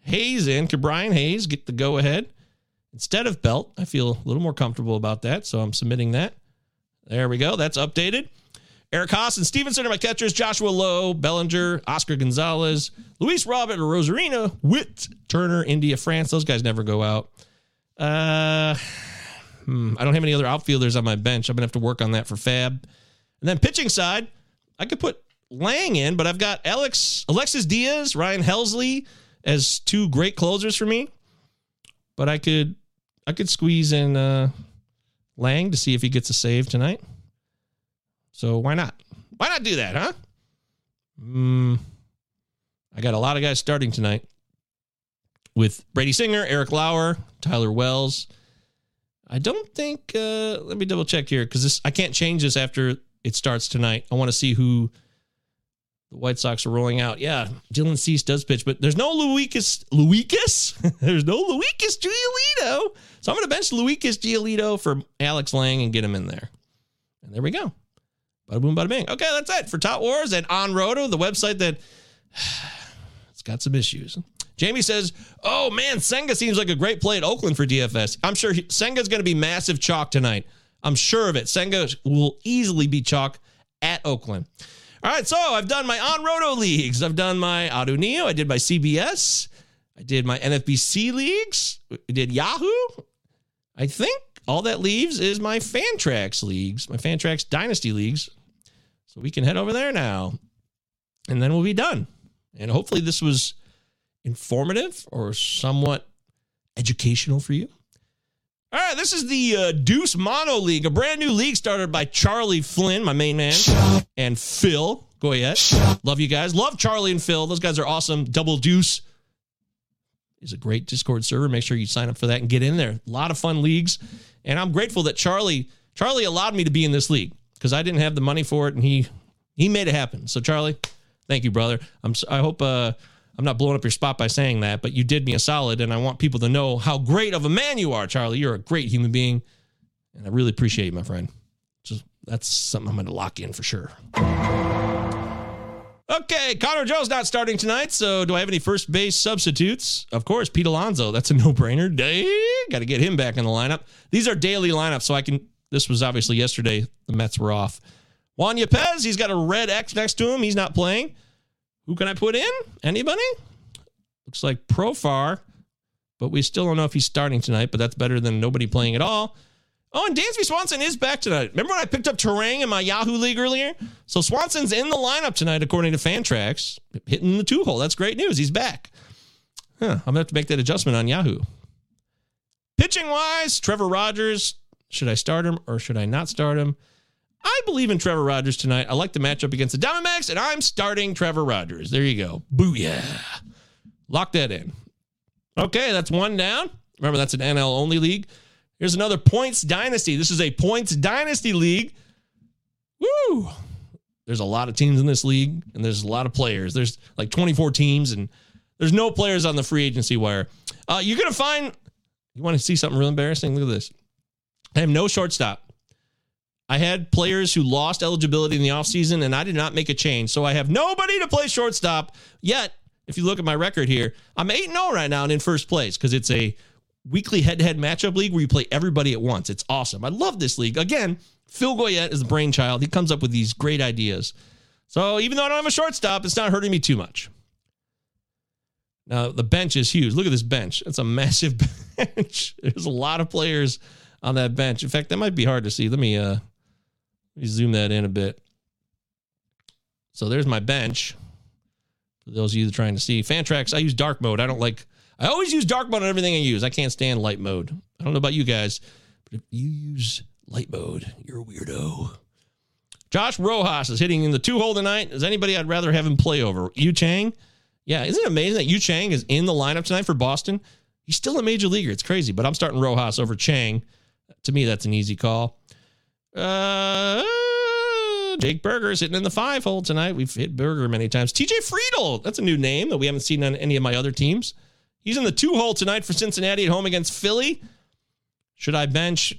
Hayes in, Brian Hayes, get the go ahead instead of Belt. I feel a little more comfortable about that, so I'm submitting that. There we go. That's updated. Eric Haase and Stephenson are my catchers. Joshua Lowe, Bellinger, Oscar Gonzalez, Luis Robert, Arozarena, Witt, Turner, India, France. Those guys never go out. Uh, hmm, I don't have any other outfielders on my bench. I'm gonna have to work on that for FAAB. And then pitching side, I could put Lang in, but I've got Alex, Alexis Diaz, Ryan Helsley as two great closers for me. But I could, I could squeeze in uh, Lang to see if he gets a save tonight. So why not? Why not do that, huh? Mm, I got a lot of guys starting tonight with Brady Singer, Eric Lauer, Tyler Wells. I don't think. Uh, let me double check here because I can't change this after it starts tonight. I want to see who the White Sox are rolling out. Yeah, Dylan Cease does pitch, but there's no Luikis. Luikis? [LAUGHS] there's no Luikis Giolito. So I'm going to bench Luikis Giolito for Alex Lang and get him in there. And there we go. Bada boom, bada bing. Okay, that's it for Tout Wars and OnRoto, the website that [SIGHS] it's got some issues. Jamie says, "Oh man, Senga seems like a great play at Oakland for DFS. I'm sure he, Senga's going to be massive chalk tonight. I'm sure of it. Senga will easily be chalk at Oakland." All right, so I've done my OnRoto leagues. I've done my Ottoneu. I did my CBS. I did my NFBC leagues. I did Yahoo. I think all that leaves is my Fantrax leagues, my Fantrax Dynasty leagues. So we can head over there now, and then we'll be done. And hopefully, this was informative or somewhat educational for you. All right, this is the uh, Deuce Mono League, a brand new league started by Charlie Flynn, my main man, and Phil Goyette. Love you guys. Love Charlie and Phil. Those guys are awesome. Double Deuce is a great Discord server. Make sure you sign up for that and get in there. A lot of fun leagues, and I'm grateful that Charlie Charlie allowed me to be in this league because I didn't have the money for it, and he he made it happen. So Charlie, thank you, brother. I'm I hope uh, I'm not blowing up your spot by saying that, but you did me a solid, and I want people to know how great of a man you are, Charlie. You're a great human being, and I really appreciate you, my friend. Just that's something I'm going to lock in for sure. Okay, Connor Joe's not starting tonight, so do I have any first base substitutes? Of course, Pete Alonso. That's a no-brainer. Got to get him back in the lineup. These are daily lineups, so I can. This was obviously yesterday. The Mets were off. Juan Yepez, he's got a red X next to him. He's not playing. Who can I put in? Anybody? Looks like Profar, but we still don't know if he's starting tonight, but that's better than nobody playing at all. Oh, and Dansby Swanson is back tonight. Remember when I picked up Turang in my Yahoo League earlier? So Swanson's in the lineup tonight, according to Fantrax, hitting the two hole. That's great news. He's back. Huh, I'm going to have to make that adjustment on Yahoo. Pitching wise, Trevor Rogers. Should I start him or should I not start him? I believe in Trevor Rogers tonight. I like the matchup against the Diamondbacks, and I'm starting Trevor Rogers. There you go. Booyah. Lock that in. Okay, that's one down. Remember, that's an NL only league. Here's another points dynasty. This is a points dynasty league. Woo! There's a lot of teams in this league, and there's a lot of players. There's like 24 teams, and there's no players on the free agency wire. Uh, you're gonna find. You want to see something real embarrassing? Look at this. I have no shortstop. I had players who lost eligibility in the offseason, and I did not make a change. So I have nobody to play shortstop yet. If you look at my record here, I'm 8 0 right now and in first place because it's a weekly head to head matchup league where you play everybody at once. It's awesome. I love this league. Again, Phil Goyette is the brainchild. He comes up with these great ideas. So even though I don't have a shortstop, it's not hurting me too much. Now the bench is huge. Look at this bench. It's a massive [LAUGHS] bench. There's a lot of players on that bench. In fact, that might be hard to see. Let me uh me zoom that in a bit. So there's my bench. For those of you that are trying to see. Fantrax, I use dark mode. I don't like I always use dark mode on everything I use. I can't stand light mode. I don't know about you guys, but if you use light mode, you're a weirdo. Josh Rojas is hitting in the two hole tonight. Is anybody I'd rather have him play over? Yu Chang? Yeah, isn't it amazing that Yu Chang is in the lineup tonight for Boston? He's still a major leaguer. It's crazy, but I'm starting Rojas over Chang. To me, that's an easy call. Uh, Jake Burger is hitting in the five hole tonight. We've hit Burger many times. TJ Friedl, that's a new name that we haven't seen on any of my other teams. He's in the two hole tonight for Cincinnati at home against Philly. Should I bench?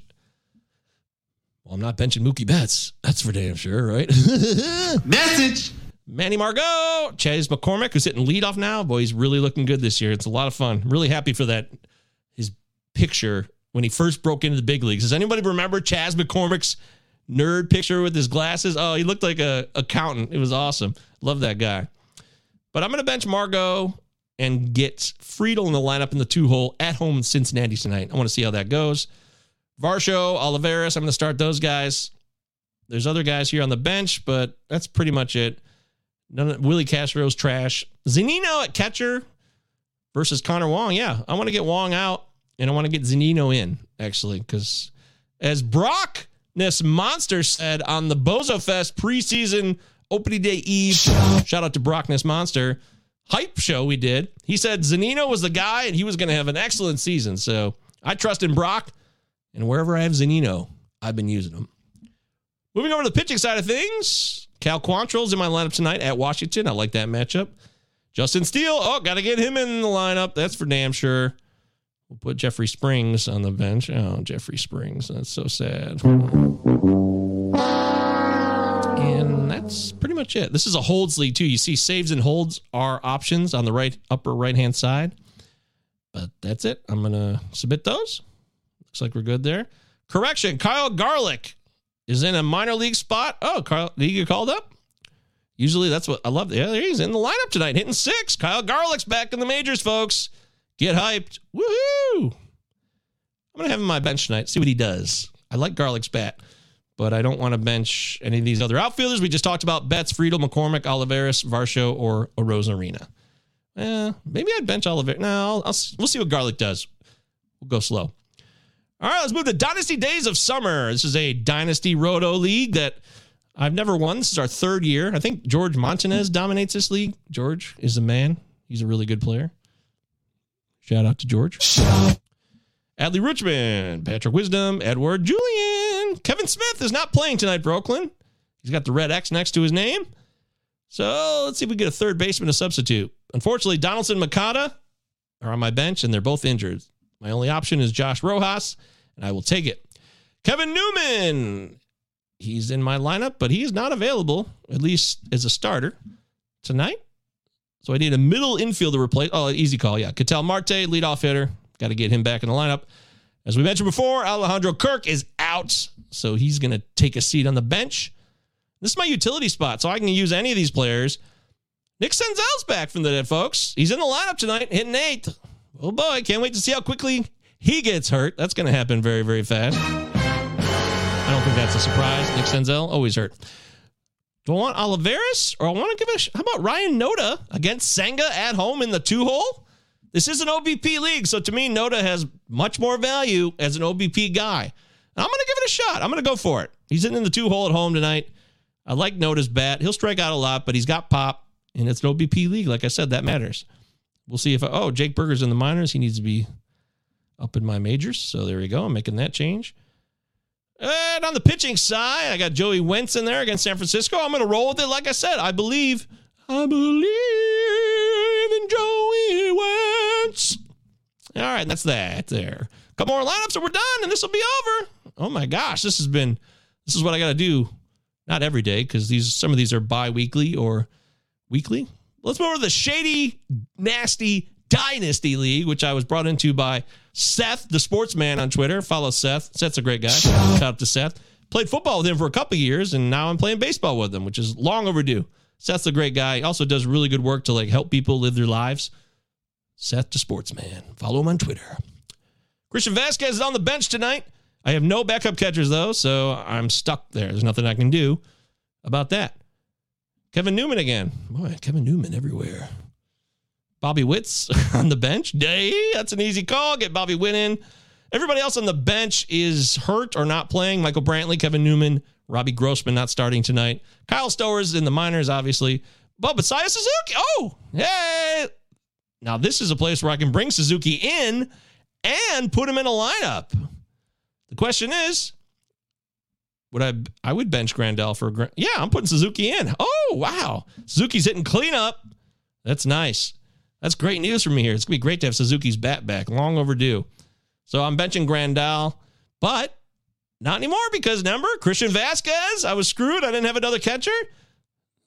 Well, I'm not benching Mookie Betts. That's for damn sure, right? [LAUGHS] Message. Manny Margot, Chas McCormick, who's hitting leadoff now. Boy, he's really looking good this year. It's a lot of fun. Really happy for that. His picture when he first broke into the big leagues. Does anybody remember Chas McCormick's nerd picture with his glasses? Oh, he looked like a accountant. It was awesome. Love that guy. But I'm going to bench Margot and get Friedl in the lineup in the two hole at home in Cincinnati tonight. I want to see how that goes. Varsho, Olivares, I'm going to start those guys. There's other guys here on the bench, but that's pretty much it. None of, Willi Castro's trash. Zunino at catcher versus Connor Wong. Yeah, I want to get Wong out and I want to get Zunino in, actually, because as Brock Ness Monster said on the Bozo Fest preseason opening day eve, shout out to Brockness Monster hype show we did. He said Zunino was the guy and he was going to have an excellent season. So I trust in Brock, and wherever I have Zunino, I've been using him. Moving over to the pitching side of things, Cal Quantrill's in my lineup tonight at Washington. I like that matchup. Justin Steele, oh, got to get him in the lineup. That's for damn sure. We'll put Jeffrey Springs on the bench. Oh, Jeffrey Springs. That's so sad. And that's pretty much it. This is a holds league, too. You see, saves and holds are options on the right upper right hand side. But that's it. I'm going to submit those. Looks like we're good there. Correction Kyle Garlick is in a minor league spot. Oh, Kyle, did he get called up? Usually that's what I love. Yeah, he's in the lineup tonight, hitting six. Kyle Garlick's back in the majors, folks. Get hyped. Woohoo! I'm going to have him on my bench tonight, see what he does. I like Garlick's bat, but I don't want to bench any of these other outfielders. We just talked about Betts, Friedl, McCormick, Olivares, Varsho, or Arozarena. Eh, maybe I'd bench Olivares. No, I'll, I'll, we'll see what Garlick does. We'll go slow. All right, let's move to Dynasty Days of Summer. This is a Dynasty Roto League that I've never won. This is our third year. I think George Montanez dominates this league. George is the man. He's a really good player. Shout out to George. Adley Rutschman, Patrick Wisdom, Edward Julien. Kevin Smith is not playing tonight for Oakland. He's got the red X next to his name. So let's see if we get a third baseman to substitute. Unfortunately, Donaldson Moncada are on my bench and they're both injured. My only option is Josh Rojas, and I will take it. Kevin Newman, he's in my lineup, but he's not available, at least as a starter tonight. So I need a middle infielder replace. Oh, easy call. Yeah. Ketel Marte, leadoff hitter. Got to get him back in the lineup. As we mentioned before, Alejandro Kirk is out. So he's going to take a seat on the bench. This is my utility spot, so I can use any of these players. Nick Senzel's back from the dead, folks. He's in the lineup tonight, hitting eighth. Oh boy, can't wait to see how quickly he gets hurt. That's going to happen very, very fast. I don't think that's a surprise. Nick Senzel, always hurt. Do I want Olivares or I want to give a? How about Ryan Noda against Senga at home in the two hole? This is an OBP league, so to me, Noda has much more value as an OBP guy. I'm going to give it a shot. I'm going to go for it. He's in the two hole at home tonight. I like Noda's bat. He'll strike out a lot, but he's got pop, and it's an OBP league. Like I said, that matters. We'll see if I, oh Jake Burger's in the minors. He needs to be up in my majors. So there we go. I'm making that change. And on the pitching side, I got Joey Wentz in there against San Francisco. I'm going to roll with it. Like I said, I believe, I believe in Joey Wentz. All right, that's that there. A Couple more lineups and we're done, and this will be over. Oh my gosh, this has been, this is what I got to do. Not every day because these some of these are bi-weekly or weekly. Let's move over to the shady, nasty Dynasty League, which I was brought into by Seth, the sportsman on Twitter. Follow Seth. Seth's a great guy. Shout out to Seth. Played football with him for a couple years, and now I'm playing baseball with him, which is long overdue. Seth's a great guy. He also does really good work to like help people live their lives. Seth the Sportsman. Follow him on Twitter. Christian Vasquez is on the bench tonight. I have no backup catchers though, so I'm stuck there. There's nothing I can do about that. Kevin Newman again. Boy, Kevin Newman everywhere. Bobby Witt's [LAUGHS] on the bench. Day, that's an easy call. Get Bobby Witt in. Everybody else on the bench is hurt or not playing. Michael Brantley, Kevin Newman, Robbie Grossman not starting tonight. Kyle Stowers in the minors, obviously. But Messiah Suzuki. Oh, hey. Now, this is a place where I can bring Suzuki in and put him in a lineup. The question is, would I I would bench Grandal for Gra- yeah, I'm putting Suzuki in. Oh, wow. Suzuki's hitting cleanup. That's nice. That's great news for me here. It's gonna be great to have Suzuki's bat back. Long overdue. So I'm benching Grandal, but not anymore because remember Christian Vasquez. I was screwed. I didn't have another catcher.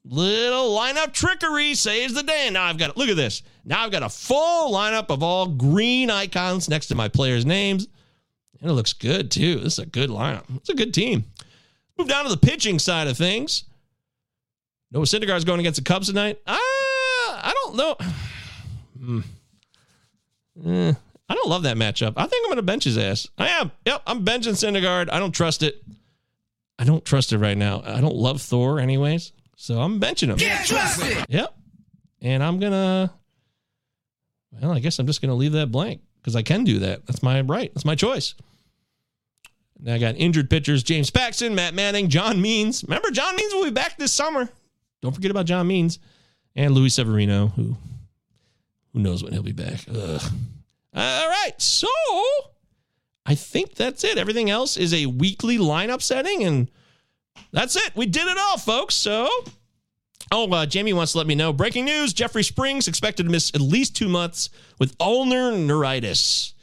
Little lineup trickery saves the day. Now I've got look at this. Now I've got a full lineup of all green icons next to my players' names. And it looks good too. This is a good lineup. It's a good team. Move down to the pitching side of things. Noah Syndergaard's going against the Cubs tonight. Uh, I don't know. Hmm. Eh, I don't love that matchup. I think I'm going to bench his ass. I am. Yep, I'm benching Syndergaard. I don't trust it. I don't trust it right now. I don't love Thor, anyways. So I'm benching him. Can't trust it. Yep. And I'm going to, well, I guess I'm just going to leave that blank because I can do that. That's my right. That's my choice. Now I got injured pitchers James Paxton, Matt Manning, John Means. Remember, John Means will be back this summer. Don't forget about John Means and Luis Severino, who who knows when he'll be back. Ugh. All right. So I think that's it. Everything else is a weekly lineup setting, and that's it. We did it all, folks. So, oh, uh, Jamie wants to let me know breaking news Jeffrey Springs expected to miss at least two months with ulnar neuritis.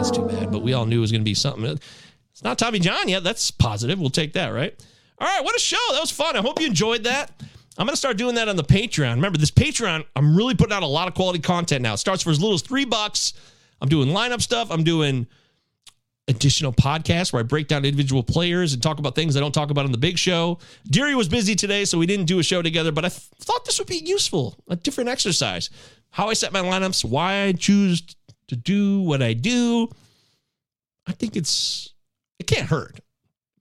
That's too bad, but we all knew it was going to be something. It's not Tommy John yet. That's positive. We'll take that, right? All right, what a show. That was fun. I hope you enjoyed that. I'm going to start doing that on the Patreon. Remember, this Patreon, I'm really putting out a lot of quality content now. It starts for as little as three bucks. I'm doing lineup stuff. I'm doing additional podcasts where I break down individual players and talk about things I don't talk about on the big show. Deary was busy today, so we didn't do a show together, but I th- thought this would be useful, a different exercise. How I set my lineups, why I choose to do what I do. I think it's, it can't hurt.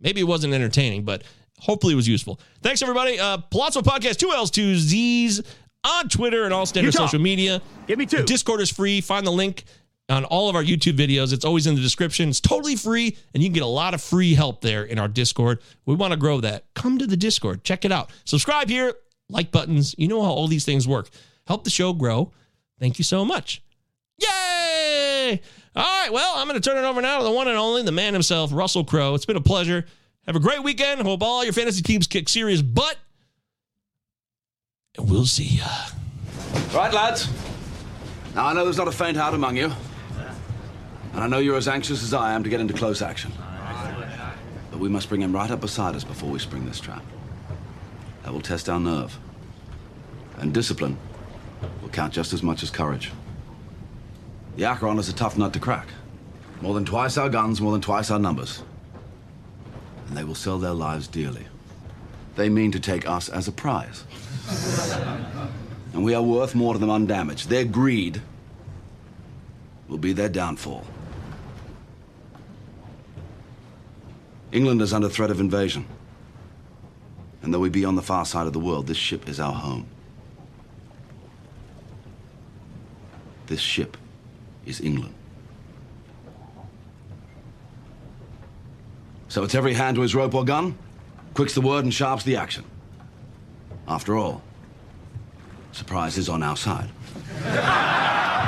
Maybe it wasn't entertaining, but hopefully it was useful. Thanks, everybody. Uh, Pallazzo Podcast, two L's, two Z's on Twitter and all standard Utah. social media. Give me two. Discord is free. Find the link on all of our YouTube videos. It's always in the description. It's totally free, and you can get a lot of free help there in our Discord. We want to grow that. Come to the Discord. Check it out. Subscribe here, like buttons. You know how all these things work. Help the show grow. Thank you so much. Yay! All right, well, I'm going to turn it over now to the one and only, the man himself, Russell Crowe. It's been a pleasure. Have a great weekend. Hope all your fantasy teams kick serious butt. And we'll see ya. Right, lads. Now, I know there's not a faint heart among you. And I know you're as anxious as I am to get into close action. But we must bring him right up beside us before we spring this trap. That will test our nerve. And discipline will count just as much as courage. The Acheron is a tough nut to crack. More than twice our guns, more than twice our numbers. And they will sell their lives dearly. They mean to take us as a prize. [LAUGHS] and we are worth more to them undamaged. Their greed will be their downfall. England is under threat of invasion. And though we be on the far side of the world, this ship is our home. This ship is England. So it's every hand to his rope or gun, quick's the word and sharp's the action. After all, surprise is on our side. [LAUGHS]